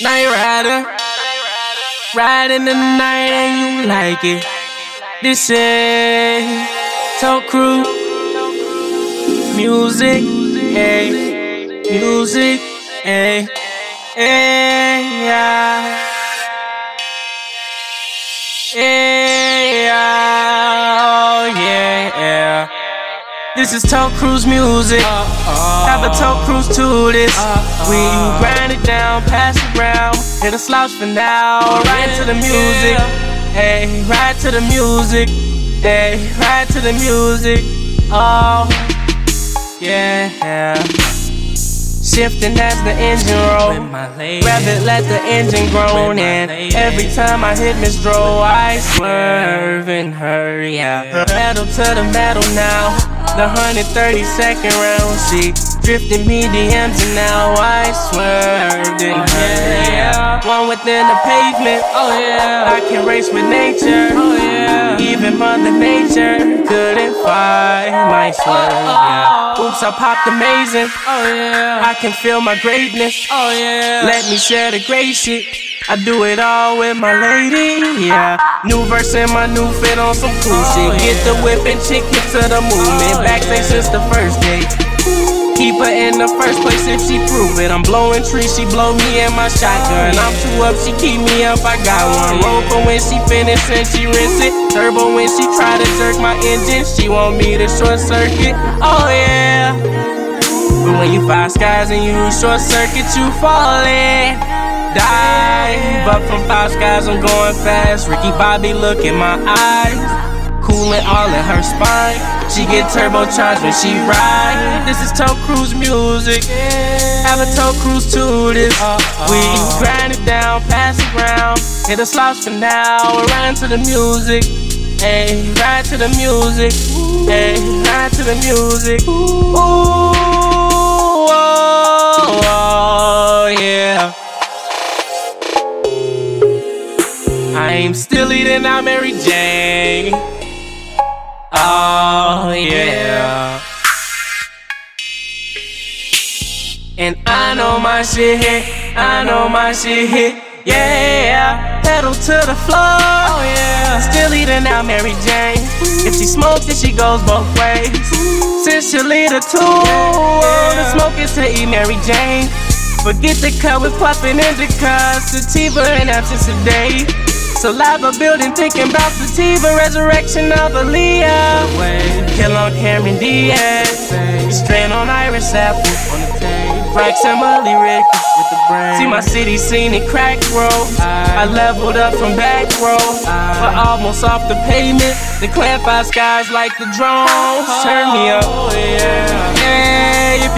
Night rider, riding the night and you like it. This is Tokcruise music, hey, music, hey, hey, yeah. This is Tokcruise music. Have a Tokcruise to this. We grind it down, pass it around. Hit a slouch for now. Ride to the music. Hey, ride to the music. Hey, ride to the music. Oh, yeah. Shifting as the engine roll. Rev it, let the engine groan. And every time I hit Miss Dro, I swerve and hurry. Yeah. Pedal to the metal now. The 132nd round. She drifting me DMs and now I swerved and oh, hurry. Yeah. One within the pavement. Oh yeah. I can race with nature. Oh yeah. Even Mother Nature couldn't find my oh, swerve. Yeah. Oh. Oops, I popped amazing. Oh yeah. I can feel my greatness. Oh yeah. Let me share the great shit. I do it all with my lady, yeah. New verse in my new fit on some cool oh, shit. Get the whip and chick hit to the movement. Oh, Backstage since the first day. Keep her in the first place if she prove it. I'm blowing trees, she blow me in my shotgun. I'm too up, she keep me up. I got oh, one rope when she finish and she rinse it. Turbo when she try to jerk my engine. She want me to short circuit. Oh yeah. But when you fire skies and you short circuit, you falling. Die. But from five skies, I'm going fast. Ricky Bobby, look in my eyes cooling all in her spine. She get turbocharged when she ride. This is Toe Cruise music. Have a Tokcruise to this. We grind it down, pass it around. Hit a slouch for now. Ride to the music. Hey, ride to the music. Hey, ride to the music. Ooh, oh, oh, I'm still eating out Mary Jane. Oh, oh yeah. And I know my shit hit, I know my shit hit, yeah. Pedal to the floor, oh yeah. Still eating out Mary Jane. If she smokes, then she goes both ways. Since she lead a tool, the smoke is to eat Mary Jane. Forget the cut with puffin' indica, sativa and absence of day. Saliva building, thinking about sativa, resurrection of Aaliyah. Kill on Cameron Diaz. Strain on Iris Apple. On the tank. Frax Emily Rick with the brain. See my city scene in crack row. I leveled up from back row. But almost off the pavement. The clamp five skies like the drones. Turn me up.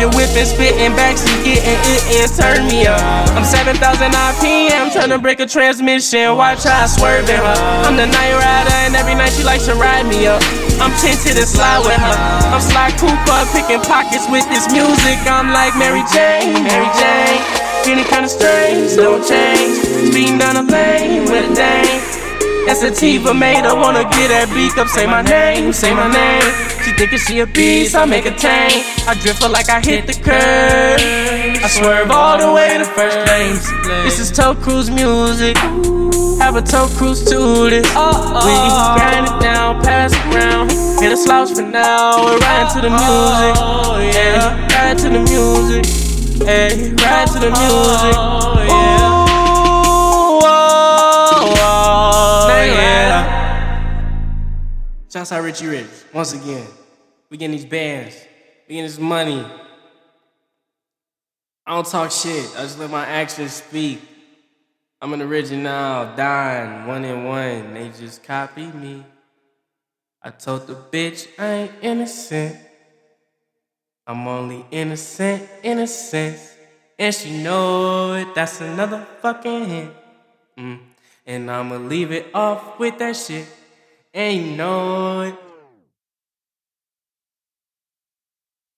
Hey, if you're whipping, spitting, backseat getting it is turn me up. I'm 7,000 RPM, trying to break a transmission. Watch how I swerving her. I'm the night rider, and every night she likes to ride me up. I'm tinted and slide with her. I'm Sly Cooper, picking pockets with this music. I'm like Mary Jane, Mary Jane. Feeling kinda strange, no change. Speeding down the lane with a dame. That sativa made I wanna get that beak up. Say my name, say my name. She thinking she a beast, I make a tank. I drift her like I hit the curb. I swerve all the way to first place. This is Tokcruise music. Have a Tokcruise to this. Uh-uh. We grind it down, pass it around. Hit a slouch for now. We're riding to the music. Yeah, ride to the music. Hey, ride to the music. Ooh, Shouts out Richie Rich once again. We getting these bands. We getting this money. I don't talk shit. I just let my actions speak. I'm an original, dying, one in one. They just copy me. I told the bitch I ain't innocent. I'm only innocent, innocent. And she know it, that's another fucking hint. Mm. And I'ma leave it off with that shit. Know it.